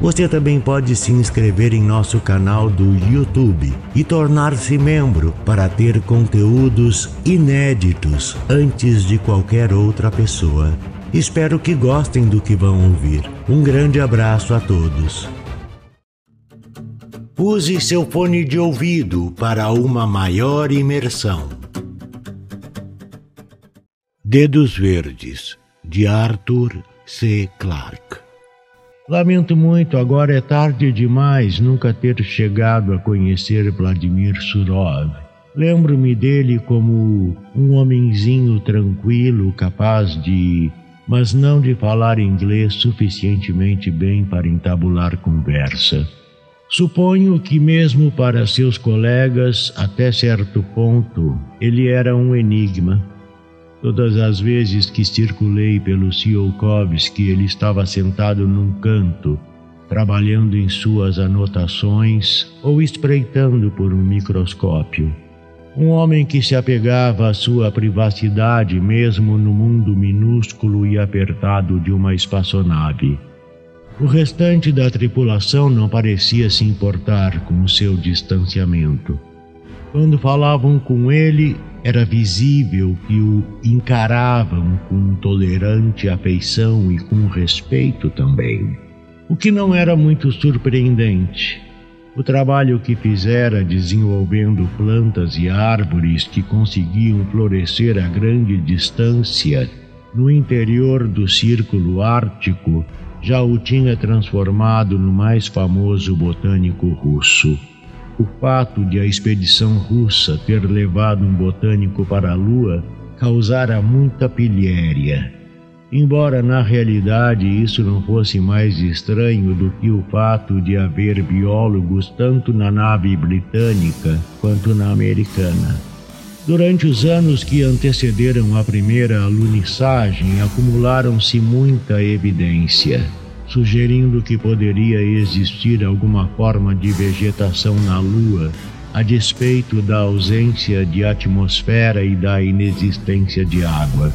Você também pode se inscrever em nosso canal do YouTube e tornar-se membro para ter conteúdos inéditos antes de qualquer outra pessoa. Espero que gostem do que vão ouvir. Um grande abraço a todos. Use seu fone de ouvido para uma maior imersão. Dedos Verdes, de Arthur C. Clarke. Lamento muito, agora é tarde demais nunca ter chegado a conhecer Vladimir Surov. Lembro-me dele como um homenzinho tranquilo, capaz de, mas não de falar inglês suficientemente bem para entabular conversa. Suponho que, mesmo para seus colegas, até certo ponto, ele era um enigma. Todas as vezes que circulei pelo Tsiolkovsky, ele estava sentado num canto, trabalhando em suas anotações ou espreitando por um microscópio. Um homem que se apegava à sua privacidade mesmo no mundo minúsculo e apertado de uma espaçonave. O restante da tripulação não parecia se importar com o seu distanciamento. Quando falavam com ele, era visível que o encaravam com tolerante afeição e com respeito também. O que não era muito surpreendente. O trabalho que fizera desenvolvendo plantas e árvores que conseguiam florescer a grande distância no interior do Círculo Ártico já o tinha transformado no mais famoso botânico russo. O fato de a expedição russa ter levado um botânico para a Lua causara muita pilhéria. Embora na realidade isso não fosse mais estranho do que o fato de haver biólogos tanto na nave britânica quanto na americana. Durante os anos que antecederam a primeira alunissagem, acumularam-se muita evidência sugerindo que poderia existir alguma forma de vegetação na Lua, a despeito da ausência de atmosfera e da inexistência de água.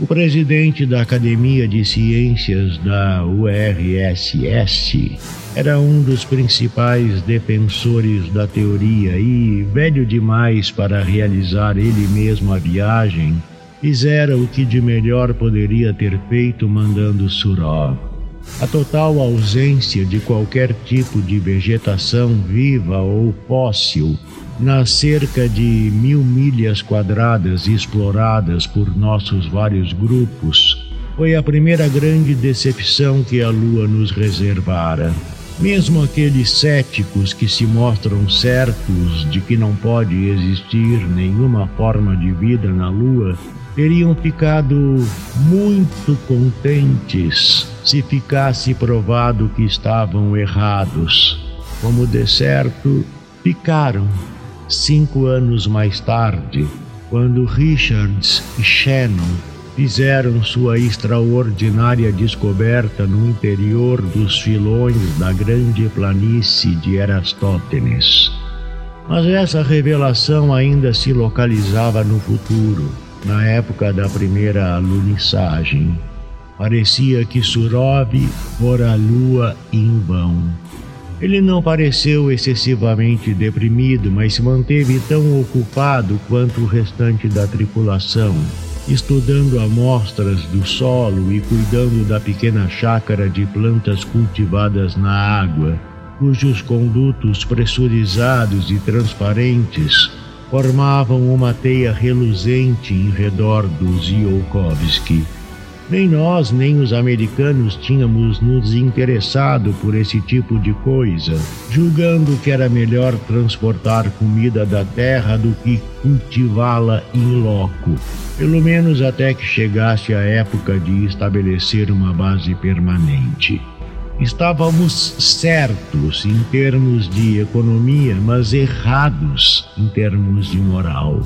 O presidente da Academia de Ciências da URSS era um dos principais defensores da teoria e, velho demais para realizar ele mesmo a viagem, fizera o que de melhor poderia ter feito mandando Surov a total ausência de qualquer tipo de vegetação viva ou fóssil nas cerca de mil milhas quadradas exploradas por nossos vários grupos foi a primeira grande decepção que a Lua nos reservara. Mesmo aqueles céticos que se mostram certos de que não pode existir nenhuma forma de vida na Lua teriam ficado muito contentes se ficasse provado que estavam errados. Como de certo, ficaram cinco anos mais tarde, quando Richards e Shannon fizeram sua extraordinária descoberta no interior dos filões da grande planície de Erastótenes. Mas essa revelação ainda se localizava no futuro na época da primeira alunissagem. Parecia que Surov fora a lua em vão. Ele não pareceu excessivamente deprimido, mas se manteve tão ocupado quanto o restante da tripulação, estudando amostras do solo e cuidando da pequena chácara de plantas cultivadas na água, cujos condutos pressurizados e transparentes formavam uma teia reluzente em redor do Ziolkovsky. Nem nós, nem os americanos tínhamos nos interessado por esse tipo de coisa, julgando que era melhor transportar comida da terra do que cultivá-la em loco, pelo menos até que chegasse a época de estabelecer uma base permanente. Estávamos certos em termos de economia, mas errados em termos de moral.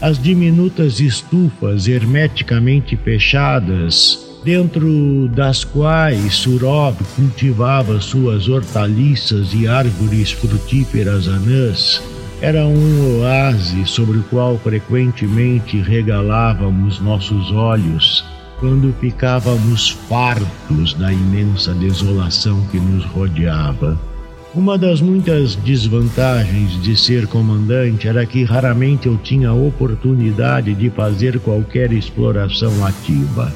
As diminutas estufas hermeticamente fechadas, dentro das quais Surov cultivava suas hortaliças e árvores frutíferas anãs, era um oásis sobre o qual frequentemente regalávamos nossos olhos quando ficávamos fartos da imensa desolação que nos rodeava. Uma das muitas desvantagens de ser comandante era que raramente eu tinha oportunidade de fazer qualquer exploração ativa.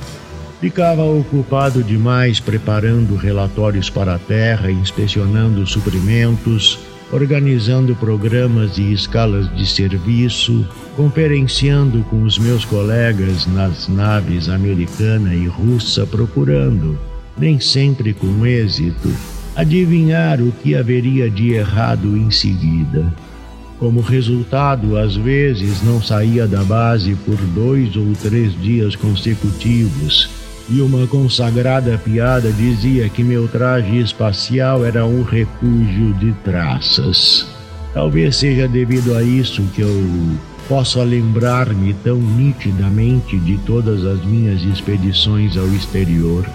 Ficava ocupado demais preparando relatórios para a terra, inspecionando suprimentos, organizando programas e escalas de serviço, conferenciando com os meus colegas nas naves americana e russa, procurando, nem sempre com êxito, adivinhar o que haveria de errado em seguida. Como resultado, às vezes não saía da base por dois ou três dias consecutivos e uma consagrada piada dizia que meu traje espacial era um refúgio de traças. Talvez seja devido a isso que eu possa lembrar-me tão nitidamente de todas as minhas expedições ao exterior.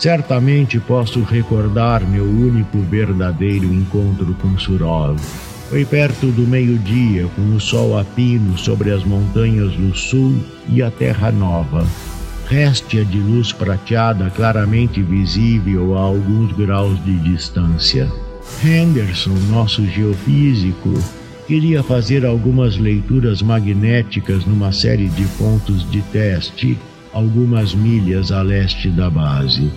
Certamente posso recordar meu único verdadeiro encontro com Surov. Foi perto do meio-dia, com o sol a pino sobre as montanhas do sul e a Terra Nova réstia de luz prateada claramente visível a alguns graus de distância. Henderson, nosso geofísico, queria fazer algumas leituras magnéticas numa série de pontos de teste, algumas milhas a leste da base.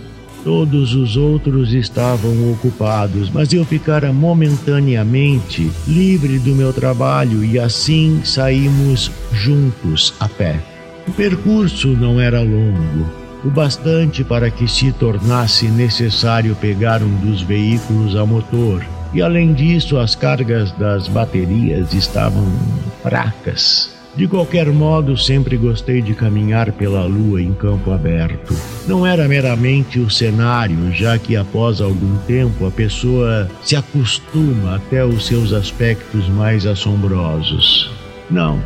Todos os outros estavam ocupados, mas eu ficara momentaneamente livre do meu trabalho e assim saímos juntos a pé. O percurso não era longo, o bastante para que se tornasse necessário pegar um dos veículos a motor. E além disso, as cargas das baterias estavam fracas. De qualquer modo, sempre gostei de caminhar pela lua em campo aberto. Não era meramente o cenário, já que após algum tempo a pessoa se acostuma até os seus aspectos mais assombrosos. Não,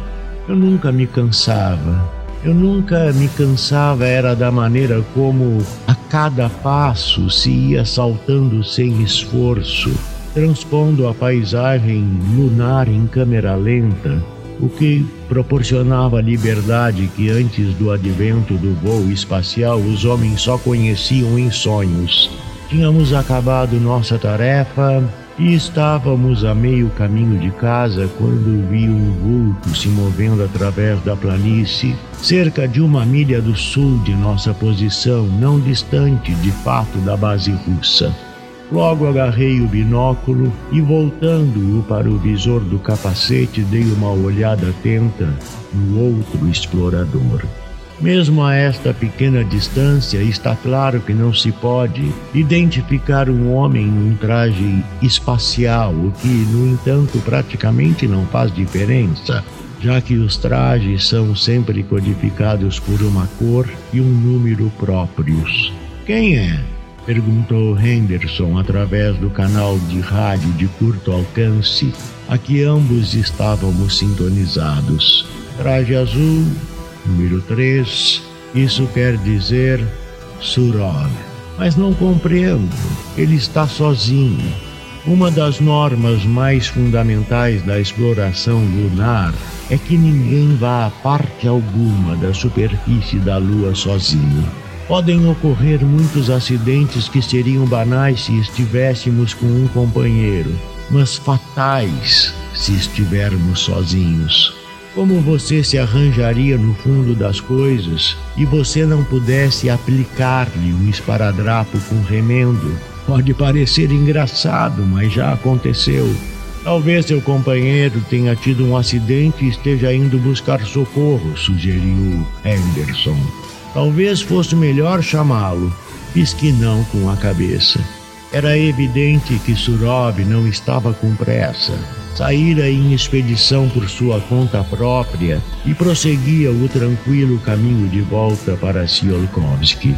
eu nunca me cansava. Eu nunca me cansava era da maneira como a cada passo se ia saltando sem esforço, transpondo a paisagem lunar em câmera lenta, o que proporcionava liberdade que antes do advento do voo espacial os homens só conheciam em sonhos. Tínhamos acabado nossa tarefa e estávamos a meio caminho de casa quando vi um vulto se movendo através da planície, cerca de uma milha do sul de nossa posição, não distante de fato da base russa. Logo agarrei o binóculo e, voltando-o para o visor do capacete, dei uma olhada atenta no outro explorador. Mesmo a esta pequena distância, está claro que não se pode identificar um homem num traje espacial, o que, no entanto, praticamente não faz diferença, já que os trajes são sempre codificados por uma cor e um número próprios. Quem é? Perguntou Henderson através do canal de rádio de curto alcance a que ambos estávamos sintonizados. Traje azul, Número 3, isso quer dizer Surov. Mas não compreendo, ele está sozinho. Uma das normas mais fundamentais da exploração lunar é que ninguém vá a parte alguma da superfície da Lua sozinho. Podem ocorrer muitos acidentes que seriam banais se estivéssemos com um companheiro, mas fatais se estivermos sozinhos. Como você se arranjaria no fundo das coisas e você não pudesse aplicar-lhe um esparadrapo com remendo? Pode parecer engraçado, mas já aconteceu. Talvez seu companheiro tenha tido um acidente e esteja indo buscar socorro, sugeriu Anderson. Talvez fosse melhor chamá-lo. Fiz que não com a cabeça. Era evidente que Surov não estava com pressa saíra em expedição por sua conta própria e prosseguia o tranquilo caminho de volta para Tsiolkovsky.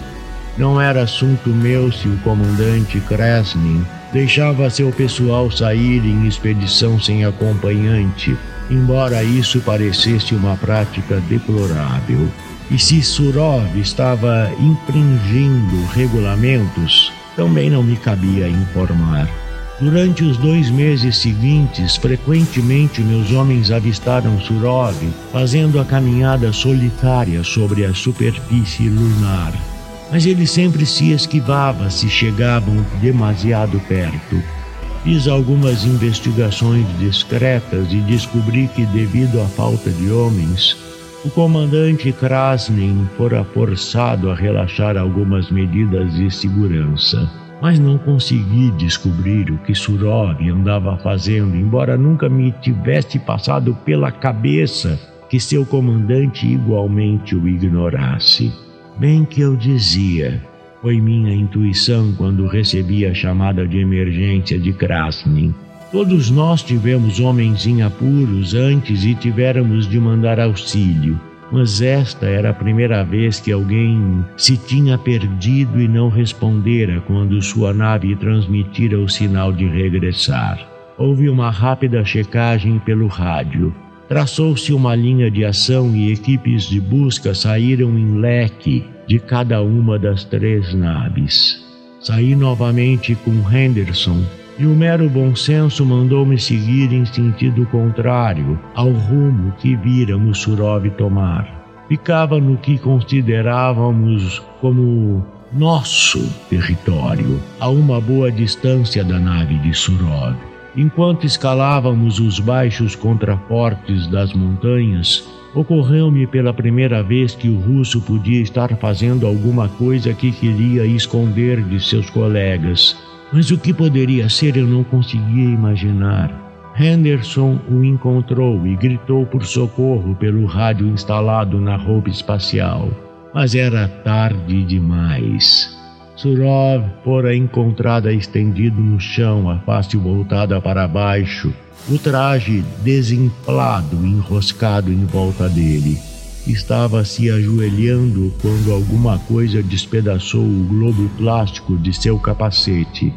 Não era assunto meu se o comandante Krasnin deixava seu pessoal sair em expedição sem acompanhante, embora isso parecesse uma prática deplorável. E se Surov estava infringindo regulamentos, também não me cabia informar. Durante os dois meses seguintes, frequentemente meus homens avistaram Surov fazendo a caminhada solitária sobre a superfície lunar. Mas ele sempre se esquivava se chegavam demasiado perto. Fiz algumas investigações discretas e descobri que, devido à falta de homens, o comandante Krasnin fora forçado a relaxar algumas medidas de segurança. Mas não consegui descobrir o que Surov andava fazendo, embora nunca me tivesse passado pela cabeça que seu comandante igualmente o ignorasse. Bem que eu dizia, foi minha intuição quando recebi a chamada de emergência de Krasnin. Todos nós tivemos homens em apuros antes e tivéramos de mandar auxílio, mas esta era a primeira vez que alguém se tinha perdido e não respondera quando sua nave transmitira o sinal de regressar. Houve uma rápida checagem pelo rádio. Traçou-se uma linha de ação e equipes de busca saíram em leque de cada uma das três naves. Saí novamente com Henderson e o mero bom senso mandou-me seguir em sentido contrário ao rumo que víramos Surov tomar. Ficava no que considerávamos como nosso território, a uma boa distância da nave de Surov. Enquanto escalávamos os baixos contrafortes das montanhas, ocorreu-me pela primeira vez que o russo podia estar fazendo alguma coisa que queria esconder de seus colegas mas o que poderia ser eu não conseguia imaginar. Henderson o encontrou e gritou por socorro pelo rádio instalado na roupa espacial. Mas era tarde demais. Surov fora encontrada estendido no chão, a face voltada para baixo, o traje desemplado enroscado em volta dele. Estava se ajoelhando quando alguma coisa despedaçou o globo plástico de seu capacete.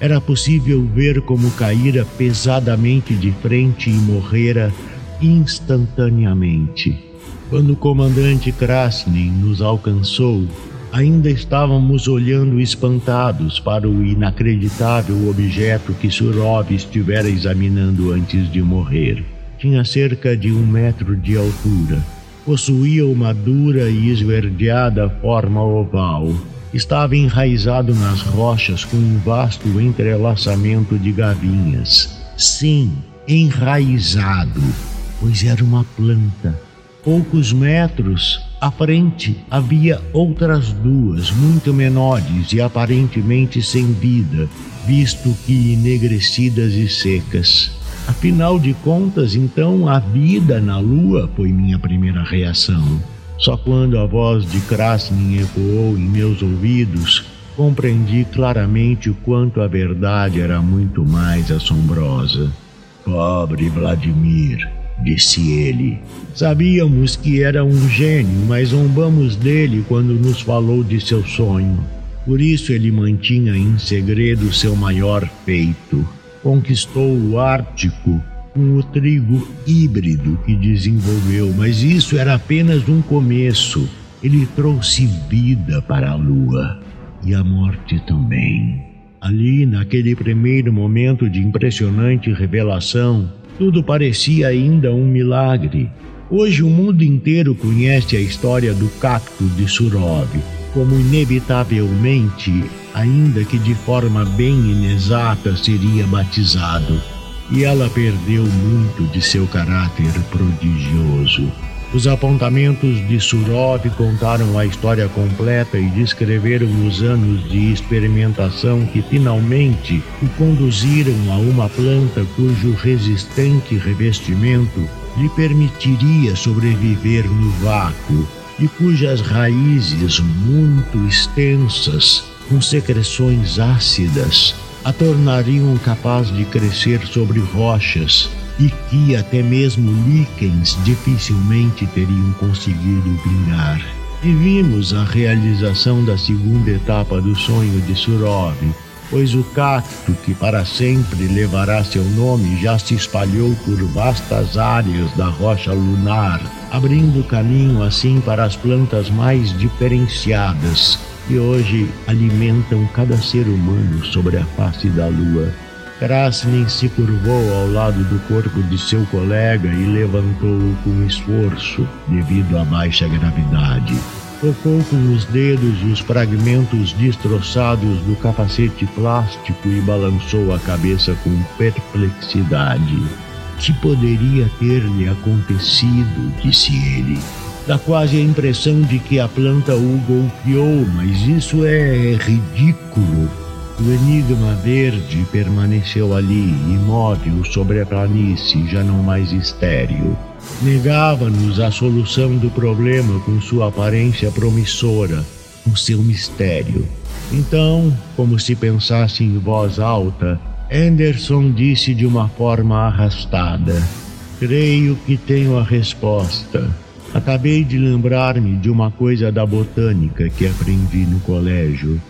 Era possível ver como caíra pesadamente de frente e morrera instantaneamente. Quando o comandante Krasnin nos alcançou, ainda estávamos olhando espantados para o inacreditável objeto que Surov estivera examinando antes de morrer. Tinha cerca de um metro de altura possuía uma dura e esverdeada forma oval. Estava enraizado nas rochas com um vasto entrelaçamento de gavinhas. Sim, enraizado, pois era uma planta. Poucos metros à frente havia outras duas, muito menores e aparentemente sem vida, visto que enegrecidas e secas. Afinal de contas, então, a vida na lua foi minha primeira reação. Só quando a voz de Krasnin ecoou em meus ouvidos, compreendi claramente o quanto a verdade era muito mais assombrosa. Pobre Vladimir, disse ele. Sabíamos que era um gênio, mas zombamos dele quando nos falou de seu sonho. Por isso ele mantinha em segredo seu maior feito conquistou o Ártico com o trigo híbrido que desenvolveu, mas isso era apenas um começo. Ele trouxe vida para a lua e a morte também. Ali, naquele primeiro momento de impressionante revelação, tudo parecia ainda um milagre. Hoje o mundo inteiro conhece a história do cacto de Surov, como inevitavelmente, ainda que de forma bem inexata, seria batizado. E ela perdeu muito de seu caráter prodigioso. Os apontamentos de Surov contaram a história completa e descreveram os anos de experimentação que finalmente o conduziram a uma planta cujo resistente revestimento lhe permitiria sobreviver no vácuo e cujas raízes muito extensas, com secreções ácidas, a tornariam capaz de crescer sobre rochas e que até mesmo líquens dificilmente teriam conseguido vingar. E vimos a realização da segunda etapa do sonho de Surov, pois o cacto que para sempre levará seu nome já se espalhou por vastas áreas da rocha lunar, abrindo caminho assim para as plantas mais diferenciadas que hoje alimentam cada ser humano sobre a face da lua. Krasnin se curvou ao lado do corpo de seu colega e levantou-o com esforço, devido à baixa gravidade. Tocou com os dedos os fragmentos destroçados do capacete plástico e balançou a cabeça com perplexidade. Que poderia ter-lhe acontecido? disse ele. Dá quase a impressão de que a planta o golpeou, mas isso é ridículo. O enigma verde permaneceu ali, imóvel sobre a planície, já não mais estéril. Negava-nos a solução do problema com sua aparência promissora, com seu mistério. Então, como se pensasse em voz alta, Anderson disse de uma forma arrastada: Creio que tenho a resposta. Acabei de lembrar-me de uma coisa da botânica que aprendi no colégio.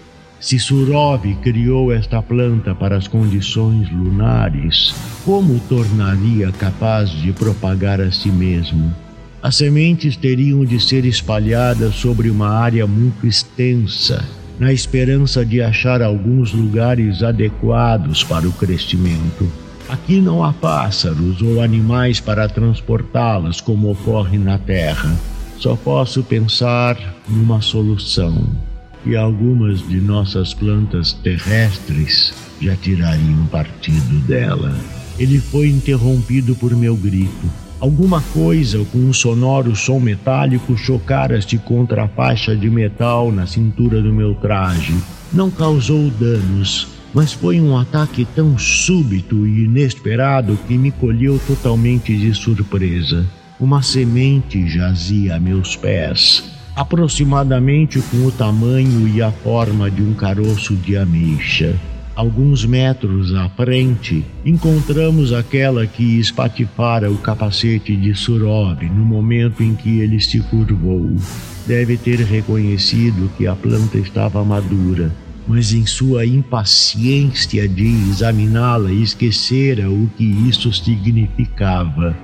Se Surov criou esta planta para as condições lunares, como tornaria capaz de propagar a si mesmo? As sementes teriam de ser espalhadas sobre uma área muito extensa, na esperança de achar alguns lugares adequados para o crescimento. Aqui não há pássaros ou animais para transportá-las como ocorre na Terra. Só posso pensar numa solução e algumas de nossas plantas terrestres já tirariam partido dela. Ele foi interrompido por meu grito. Alguma coisa com um sonoro som metálico chocara-se contra a faixa de metal na cintura do meu traje. Não causou danos, mas foi um ataque tão súbito e inesperado que me colheu totalmente de surpresa. Uma semente jazia a meus pés aproximadamente com o tamanho e a forma de um caroço de ameixa. Alguns metros à frente, encontramos aquela que espatifara o capacete de Surov no momento em que ele se curvou. Deve ter reconhecido que a planta estava madura, mas em sua impaciência de examiná-la esquecera o que isso significava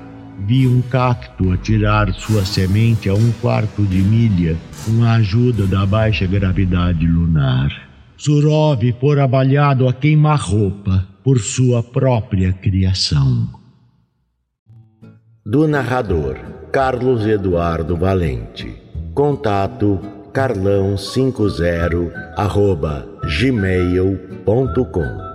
vi um cacto atirar sua semente a um quarto de milha com a ajuda da baixa gravidade lunar. Surov fora abalhado a queimar-roupa por sua própria criação. Do narrador Carlos Eduardo Valente. Contato carlão50 arroba gmail.com